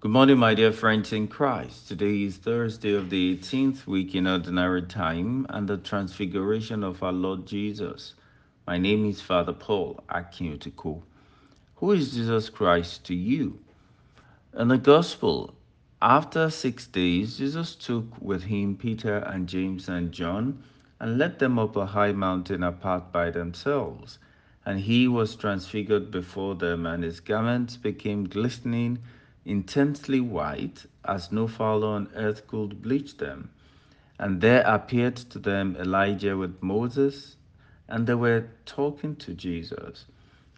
Good morning, my dear friends in Christ. Today is Thursday of the 18th week in Ordinary Time and the Transfiguration of our Lord Jesus. My name is Father Paul Akinutiko. Who is Jesus Christ to you? In the Gospel, after six days, Jesus took with him Peter and James and John and led them up a high mountain apart by themselves. And he was transfigured before them, and his garments became glistening intensely white, as no fuller on earth could bleach them. And there appeared to them Elijah with Moses, and they were talking to Jesus.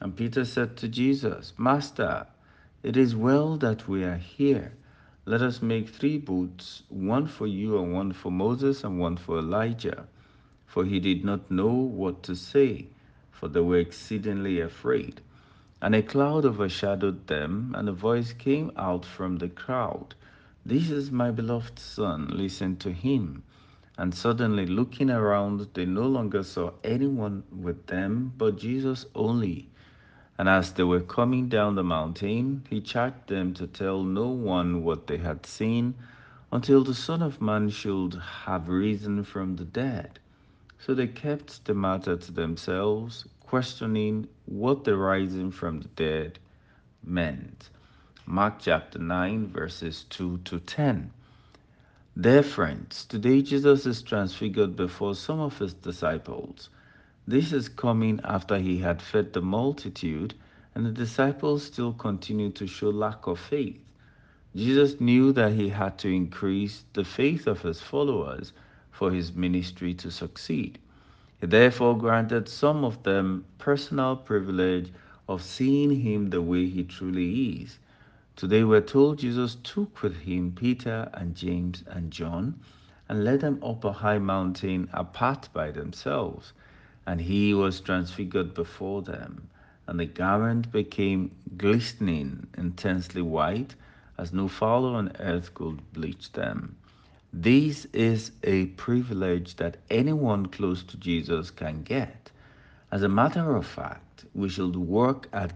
And Peter said to Jesus, Master, it is well that we are here. Let us make three booths, one for you, and one for Moses, and one for Elijah. For he did not know what to say, for they were exceedingly afraid. And a cloud overshadowed them, and a voice came out from the crowd This is my beloved Son, listen to him. And suddenly, looking around, they no longer saw anyone with them but Jesus only. And as they were coming down the mountain, he charged them to tell no one what they had seen until the Son of Man should have risen from the dead. So they kept the matter to themselves, questioning what the rising from the dead meant. Mark chapter 9, verses 2 to 10. Dear friends, today Jesus is transfigured before some of his disciples. This is coming after he had fed the multitude, and the disciples still continue to show lack of faith. Jesus knew that he had to increase the faith of his followers for his ministry to succeed. He therefore granted some of them personal privilege of seeing him the way he truly is. Today we're told Jesus took with him Peter and James and John and led them up a high mountain apart by themselves, and he was transfigured before them, and the garment became glistening, intensely white, as no fuller on earth could bleach them. This is a privilege that anyone close to Jesus can get. As a matter of fact, we should work at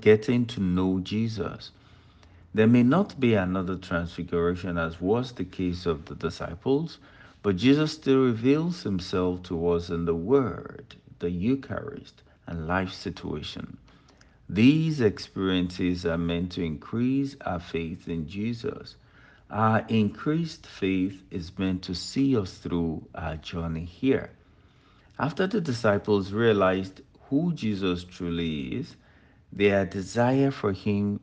getting to know Jesus. There may not be another transfiguration as was the case of the disciples, but Jesus still reveals himself to us in the Word, the Eucharist, and life situation. These experiences are meant to increase our faith in Jesus. Our increased faith is meant to see us through our journey here. After the disciples realized who Jesus truly is, their desire for him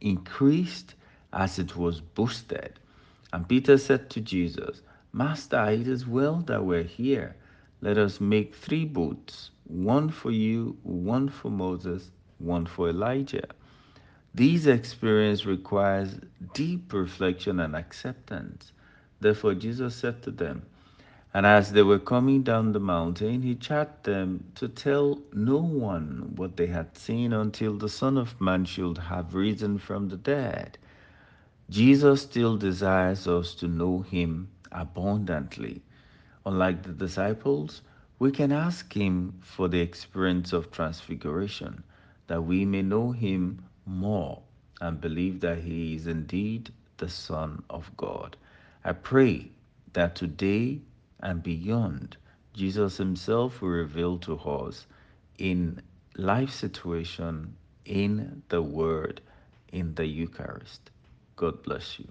increased as it was boosted. And Peter said to Jesus, Master, it is well that we're here. Let us make three boats one for you, one for Moses, one for Elijah. These experience requires deep reflection and acceptance. Therefore, Jesus said to them, and as they were coming down the mountain, he charged them to tell no one what they had seen until the Son of Man should have risen from the dead. Jesus still desires us to know him abundantly. Unlike the disciples, we can ask him for the experience of transfiguration, that we may know him more and believe that he is indeed the Son of God. I pray that today and beyond, Jesus himself will reveal to us in life situation, in the Word, in the Eucharist. God bless you.